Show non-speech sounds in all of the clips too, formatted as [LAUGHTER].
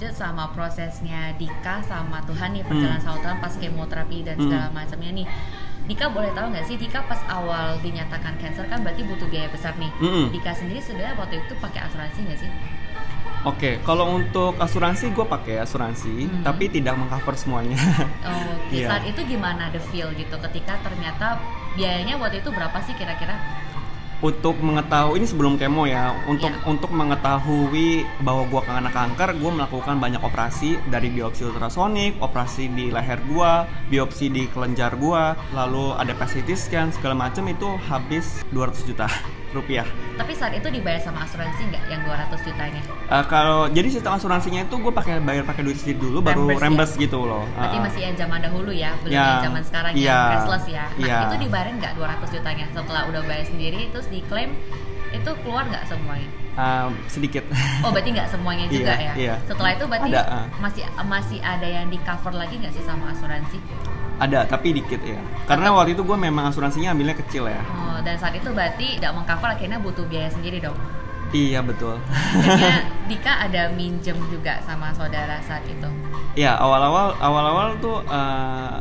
lanjut sama prosesnya Dika sama Tuhan nih perjalanan sama Tuhan pas kemoterapi dan Hmm. segala macamnya nih. Dika boleh tahu nggak sih Dika pas awal dinyatakan cancer kan berarti butuh biaya besar nih. Mm-mm. Dika sendiri sebenarnya waktu itu pakai asuransi nggak sih? Oke, kalau untuk asuransi gue pakai asuransi, Hmm. tapi tidak mengcover semuanya. Oh, oke. [LAUGHS] Iya. Saat itu gimana the feel gitu ketika ternyata biayanya waktu itu berapa sih kira-kira? Untuk mengetahui ini sebelum kemo ya, untuk Iya. untuk mengetahui bahwa gue kena kanker, gue melakukan banyak operasi dari biopsi ultrasonik, operasi di leher gue, biopsi di kelenjar gue, lalu ada PET CT scan segala macam itu habis 200 juta rupiah. Tapi saat itu dibayar sama asuransi nggak yang 200 jutanya? Eh, kalau jadi sistem asuransinya itu gue pakai bayar pakai duit sendiri dulu baru Reimburse ya? gitu loh. Berarti Ah. masih yang zaman dahulu ya, belum Ya, yang zaman sekarang iya, yang cashless ya. Nah, iya. itu dibayarin nggak 200 jutanya? Setelah udah bayar sendiri terus diklaim itu keluar nggak semuanya? Ah, sedikit. Oh, berarti nggak semuanya [LAUGHS] juga Iya, ya? iya. Setelah itu berarti Ada, ah. masih masih ada yang di cover lagi nggak sih sama asuransi? Ada tapi dikit ya. Karena waktu itu gue memang asuransinya ambilnya kecil ya. Oh, dan saat itu berarti tidak mengcover akhirnya butuh biaya sendiri dong. Iya betul. Akhirnya [LAUGHS] Dika ada minjem juga sama saudara saat itu. Iya awal-awal awal-awal tuh eh,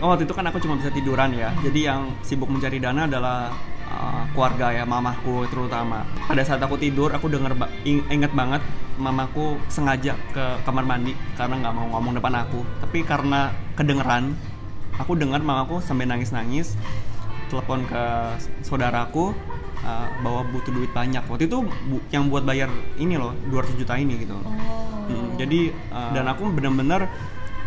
oh, waktu itu kan aku cuma bisa tiduran ya. Jadi yang sibuk mencari dana adalah eh, keluarga ya, mamaku terutama. Pada saat aku tidur, aku denger ba- ing- inget banget mamaku sengaja ke kamar mandi karena nggak mau ngomong depan aku. Tapi karena kedengeran, aku dengar mamaku sampai nangis-nangis telepon ke saudaraku eh, bahwa butuh duit banyak. Waktu itu bu- yang buat bayar ini loh 200 juta ini gitu. Oh. Hmm, jadi uh, dan aku bener-bener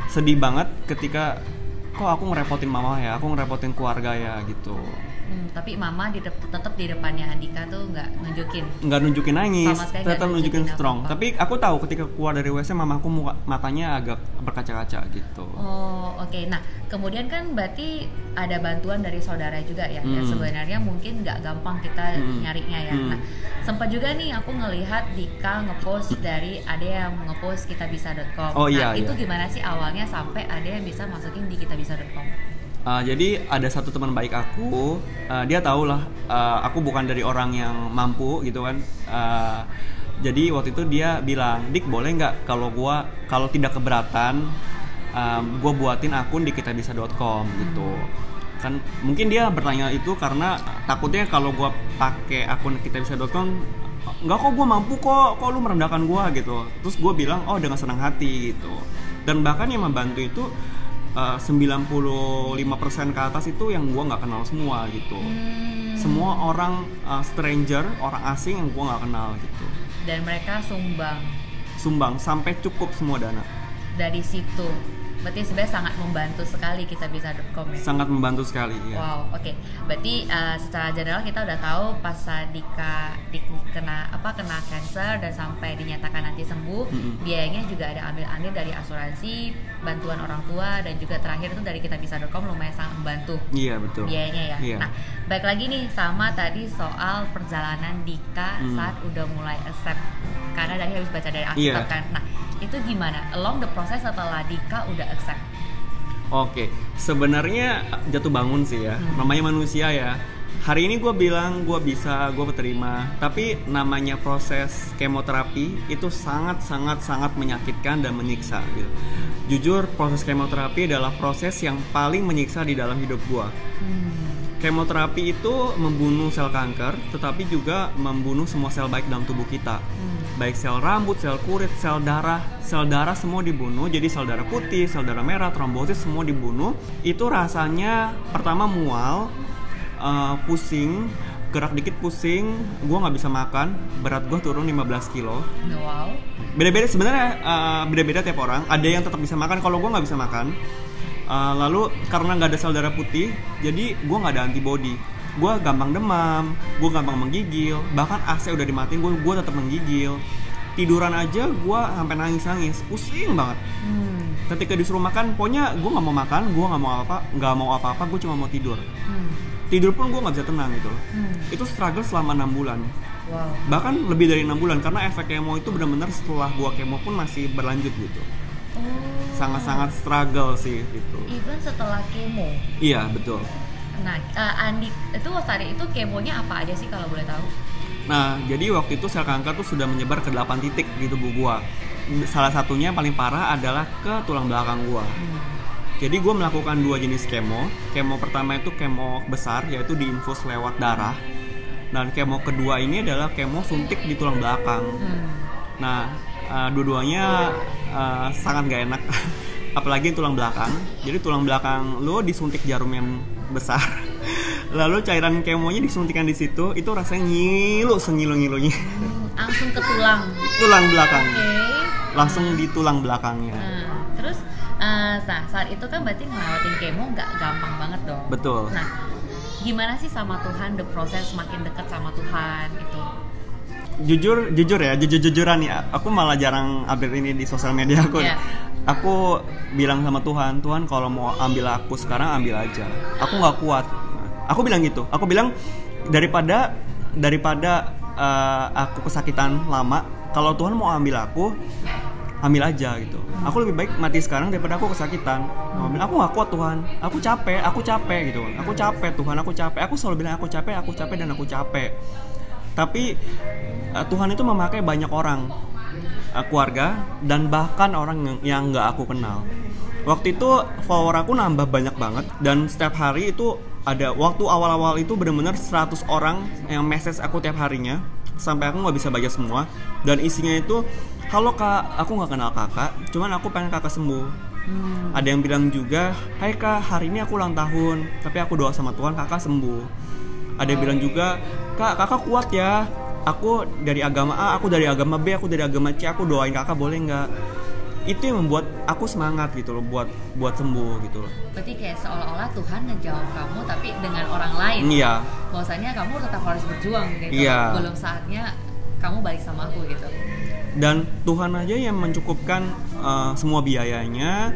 sedih banget ketika kok aku ngerepotin mama ya, aku ngerepotin keluarga ya gitu. Hmm, tapi mama di tetap di depannya Andika tuh nggak nunjukin. Nggak nunjukin nangis, tetap nunjukin nunjukin strong. apa-apa. Tapi aku tahu ketika keluar dari WC mamaku muka, matanya agak berkaca-kaca gitu. Oh, oke. Nah, kemudian kan berarti ada bantuan dari saudara juga ya. Ya Hmm. sebenarnya mungkin nggak gampang kita Hmm. nyarinya ya. Hmm. Nah, sempat juga nih aku ngelihat Dika ngepost dari ada yang ngepost kitabisa.com. Oh, nah, iya, itu iya. gimana sih awalnya sampai ada yang bisa masukin di kitabisa.com? Uh, jadi ada satu teman baik aku, uh, dia tahu lah uh, aku bukan dari orang yang mampu gitu kan. Uh, jadi waktu itu dia bilang, Dik boleh nggak kalau gua kalau tidak keberatan, um, gua buatin akun di kitabisa.com gitu. Kan mungkin dia bertanya itu karena takutnya kalau gua pakai akun kitabisa.com nggak kok gue mampu kok kok lu merendahkan gua gitu terus gue bilang oh dengan senang hati gitu dan bahkan yang membantu itu uh, 95% ke atas itu yang gua nggak kenal semua gitu Hmm. semua orang uh, stranger orang asing yang gua nggak kenal gitu Dan mereka sumbang sumbang sampai cukup semua dana dari situ. Berarti sebenarnya sangat membantu sekali kitabisa.com ya. sangat membantu sekali ya Wow, oke. Berarti uh, secara general kita udah tahu pas Dika Dik kena apa kena cancer dan sampai dinyatakan nanti sembuh, Mm-mm. biayanya juga ada ambil-ambil dari asuransi, bantuan orang tua dan juga terakhir itu dari kitabisa.com lumayan sangat membantu iya betul biayanya ya. Iya. Nah, baik lagi nih sama tadi soal perjalanan Dika Hmm. saat udah mulai accept karena tadi habis baca dari. Alkitab kan. Nah, itu gimana? Along the process setelah Dika udah accept. Oke, sebenarnya jatuh bangun sih ya. Hmm. Namanya manusia ya. Hari ini gue bilang gue bisa, gue berterima. Tapi namanya proses kemoterapi itu sangat sangat sangat menyakitkan dan menyiksa. Gitu. Jujur, proses kemoterapi adalah proses yang paling menyiksa di dalam hidup gue. Hmm. Kemoterapi itu membunuh sel kanker, tetapi juga membunuh semua sel baik dalam tubuh kita Hmm. baik sel rambut, sel kulit, sel darah, sel darah semua dibunuh. Jadi sel darah putih, sel darah merah, trombosis semua dibunuh. Itu rasanya pertama mual, eh, pusing, gerak dikit pusing, gua nggak bisa makan, berat gua turun 15 kilo. Wow. Beda-beda sebenarnya eh, beda-beda tiap orang. Ada yang tetap bisa makan, kalau gua nggak bisa makan. Eh, lalu karena nggak ada sel darah putih, jadi gua nggak ada antibody. Gua gampang demam, gua gampang menggigil, bahkan AC udah dimatiin, gua gua tetap menggigil. Tiduran aja gua sampai nangis-nangis, pusing banget. Hmm. Ketika disuruh makan, pokoknya gua nggak mau makan, gua nggak mau apa, nggak mau apa-apa, gua cuma mau tidur. Hmm. Tidur pun gua nggak bisa tenang gitu. Hmm. Itu struggle selama enam bulan. Wow. Bahkan lebih dari enam bulan karena efek kemo itu benar-benar setelah gua kemo pun masih berlanjut gitu. Oh. Sangat-sangat struggle sih gitu. Even setelah kemo. Iya betul. Nah, eh, Andi itu saat itu kemonya apa aja sih kalau boleh tahu? Nah jadi waktu itu sel kanker tuh sudah menyebar ke 8 titik di tubuh gua. salah satunya yang paling parah adalah ke tulang belakang gua. Hmm. Jadi gue melakukan dua jenis kemo. Kemo pertama itu kemo besar, yaitu diinfus lewat darah. Dan kemo kedua ini adalah kemo suntik di tulang belakang. Hmm. Nah, uh, dua-duanya uh, sangat gak enak, [LAUGHS] apalagi tulang belakang. Jadi tulang belakang lo disuntik jarum yang besar, [LAUGHS] lalu cairan kemonya disuntikan di situ, itu rasanya ngilu sengilu-ngilunya. Langsung ke tulang. tulang belakang, Oke. langsung di tulang belakangnya. Nah, terus eh, nah saat itu kan berarti ngelewatin kemo nggak gampang banget dong. Betul. Nah, gimana sih sama Tuhan the proses makin dekat sama Tuhan itu? Jujur jujur ya jujur jujuran ya. Aku malah jarang update ini di sosial media aku. Iya. aku bilang sama Tuhan Tuhan kalau mau ambil aku sekarang ambil aja. Aku nggak kuat. Aku bilang gitu. Aku bilang daripada daripada eh, aku kesakitan lama kalau Tuhan mau ambil aku ambil aja gitu. Aku lebih baik mati sekarang daripada aku kesakitan. Aku bilang aku nggak kuat Tuhan. Aku capek aku capek gitu. Aku capek Tuhan aku capek. Aku selalu bilang aku capek aku capek dan aku capek tapi eh, Tuhan itu memakai banyak orang eh, keluarga dan bahkan orang yang- yang nggak aku kenal waktu itu follower aku nambah banyak banget dan setiap hari itu ada waktu awal-awal itu bener-bener 100 orang yang message aku tiap harinya sampai aku nggak bisa baca semua dan isinya itu halo kak aku nggak kenal kakak cuman aku pengen kakak sembuh Hmm. ada yang bilang juga, Hai kak, hari ini aku ulang tahun, tapi aku doa sama Tuhan kakak sembuh. Ada yang bilang juga, kak kakak kuat ya, aku dari agama A, aku dari agama B, aku dari agama C, aku doain kakak boleh nggak? Itu yang membuat aku semangat gitu loh, buat buat sembuh gitu loh. Berarti kayak seolah-olah Tuhan ngejawab kamu tapi dengan orang lain. Iya, Bahwasanya kamu tetap harus berjuang gitu. Iya. Belum saatnya kamu balik sama aku gitu. dan Tuhan aja yang mencukupkan uh, semua biayanya,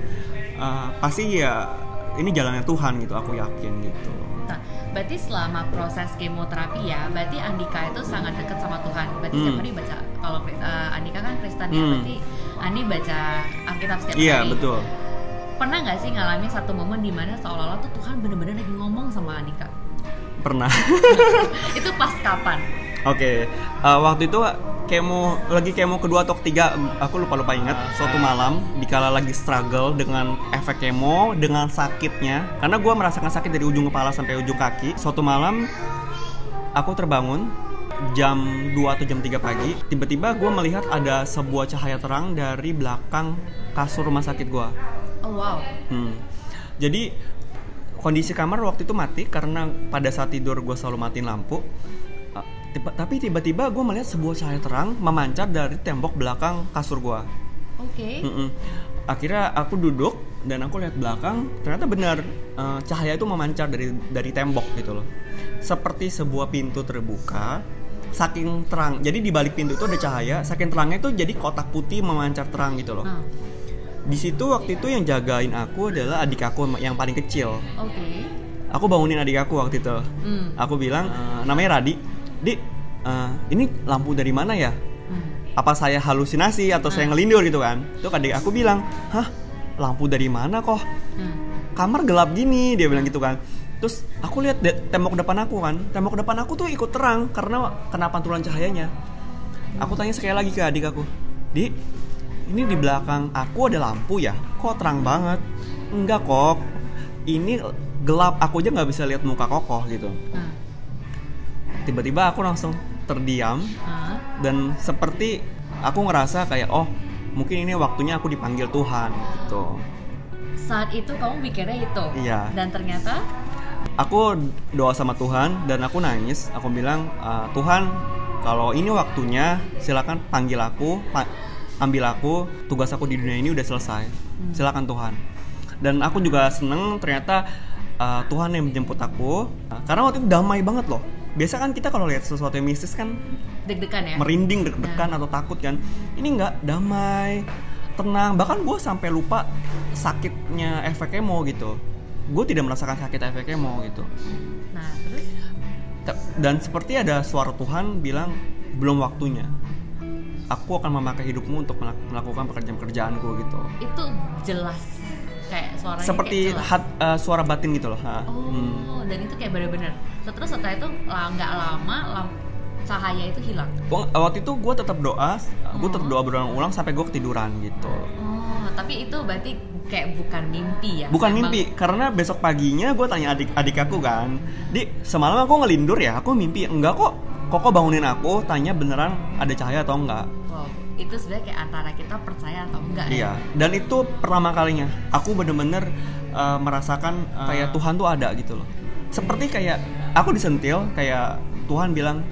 uh, pasti ya ini jalannya Tuhan gitu, aku yakin gitu. Berarti selama proses kemoterapi ya, berarti Andika itu sangat dekat sama Tuhan. Berarti setiap Hmm. hari baca kalau eh, Andika kan Kristen ya, Hmm. berarti Andi baca Alkitab setiap Iya hari. betul. Pernah nggak sih ngalamin satu momen di mana seolah-olah tuh Tuhan bener-bener lagi ngomong sama Andika? Pernah. [LAUGHS] itu pas kapan? Oke, eh, waktu itu kemo lagi kemo kedua atau ketiga, aku lupa lupa ingat. Suatu malam, dikala lagi struggle dengan efek kemo, dengan sakitnya, karena gue merasakan sakit dari ujung kepala sampai ujung kaki. Suatu malam, aku terbangun jam 2 atau jam 3 pagi. Tiba-tiba gue melihat ada sebuah cahaya terang dari belakang kasur rumah sakit gue. Oh wow. Hmm. Jadi kondisi kamar waktu itu mati karena pada saat tidur gue selalu matiin lampu. Uh, tiba- tapi tiba-tiba gue melihat sebuah cahaya terang memancar dari tembok belakang kasur gue. Oke. Mm-mm. Akhirnya aku duduk dan aku lihat belakang, ternyata benar uh, cahaya itu memancar dari dari tembok gitu loh. Seperti sebuah pintu terbuka, saking terang. Jadi di balik pintu itu ada cahaya, saking terangnya itu jadi kotak putih memancar terang gitu loh Nah, di situ waktu itu yang jagain aku adalah adik aku yang paling kecil. oke. Aku bangunin adik aku waktu itu. Hmm. Aku bilang "Eh, namanya Radi, Dik, eh, ini lampu dari mana ya? Hmm. Apa saya halusinasi atau saya ngelindur gitu kan? Itu adik aku bilang, hah, lampu dari mana kok? Hmm. Kamar gelap gini, dia bilang gitu kan. Terus aku lihat de- tembok depan aku kan, tembok depan aku tuh ikut terang karena kena pantulan cahayanya. Aku tanya sekali lagi ke adik aku, Di, ini di belakang aku ada lampu ya? Kok terang banget? Enggak kok, ini gelap. Aku aja nggak bisa lihat muka kokoh gitu. Tiba-tiba aku langsung terdiam. Dan seperti aku ngerasa kayak oh mungkin ini waktunya aku dipanggil Tuhan gitu. Saat itu kamu mikirnya itu. Iya. Dan ternyata? Aku doa sama Tuhan dan aku nangis. Aku bilang "Ah, Tuhan kalau ini waktunya silakan panggil aku pa- ambil aku. Tugas aku di dunia ini udah selesai. Silakan Tuhan. Dan aku juga seneng ternyata ah, Tuhan yang menjemput aku. Ah, karena waktu itu damai banget loh biasa kan kita kalau lihat sesuatu yang mistis kan deg-degan ya. merinding deg-degan atau takut kan. Ini nggak damai tenang. Bahkan gue sampai lupa sakitnya efek kemo gitu. Gue tidak merasakan sakit efek kemo gitu. Nah, terus? Dan seperti ada suara Tuhan bilang belum waktunya. Aku akan memakai hidupmu untuk melak- melakukan pekerjaan-pekerjaanku gitu. Itu jelas kayak suaranya seperti kayak jelas. hat- eh, suara batin gitu loh ha. Oh, Hmm. dan itu kayak bener-bener. Terus setelah itu nggak lama, lam- cahaya itu hilang. Gua- waktu itu gue tetap doa gue tetap Oh. doa berulang-ulang sampai gue ketiduran gitu Oh, tapi itu berarti kayak bukan mimpi ya? bukan Emang- mimpi karena besok paginya gue tanya adik adik aku kan di semalam aku ngelindur ya aku mimpi enggak kok kok kok bangunin aku tanya beneran ada cahaya atau enggak Wow, itu sebenarnya kayak antara kita percaya atau enggak ya? Iya, dan itu pertama kalinya aku bener-bener uh, merasakan uh, kayak Tuhan tuh ada gitu loh. Seperti kayak aku disentil, kayak Tuhan bilang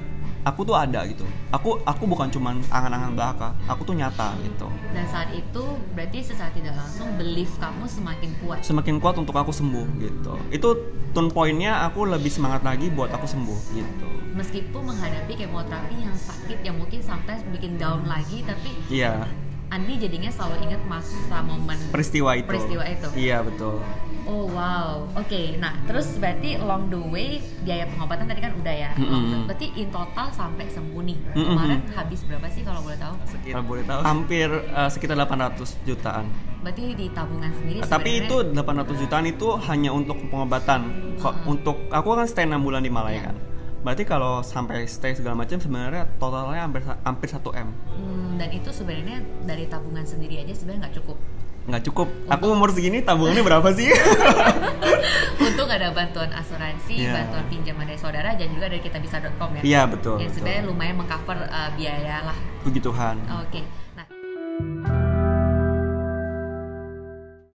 aku tuh ada gitu. Aku aku bukan cuman angan-angan belaka, aku tuh nyata gitu. Dan saat itu berarti secara tidak langsung belief kamu semakin kuat. Semakin kuat untuk aku sembuh gitu. Itu turn pointnya aku lebih semangat lagi buat aku sembuh gitu. Meskipun menghadapi kemoterapi yang sakit yang mungkin sometimes bikin down lagi, tapi Iya, Andi jadinya selalu ingat masa momen peristiwa itu. Peristiwa itu. Iya betul. Oh wow, oke. Nah terus berarti along the way biaya pengobatan tadi kan udah ya. Mm-mm. Berarti in total sampai sembuh nih. Mm-mm. Kemarin habis berapa sih kalau boleh tahu? Kalau boleh tahu. Hampir uh, sekitar 800 jutaan. Berarti di tabungan sendiri. Tapi itu sebenarnya- 800 jutaan itu hanya untuk pengobatan. Kok Hmm. untuk aku kan stay 6 bulan di Malaya Iya. kan. Berarti kalau sampai stay segala macam sebenarnya totalnya hampir hampir 1 M. Hmm, dan itu sebenarnya dari tabungan sendiri aja sebenarnya nggak cukup. Nggak cukup. Aku umur segini tabungannya berapa sih? [LAUGHS] Untung ada bantuan asuransi, Iya. bantuan pinjaman dari saudara, dan juga dari kitabisa.com ya. Iya betul. Yang betul. sebenarnya lumayan mengcover uh, biaya lah. Puji Tuhan. Oke.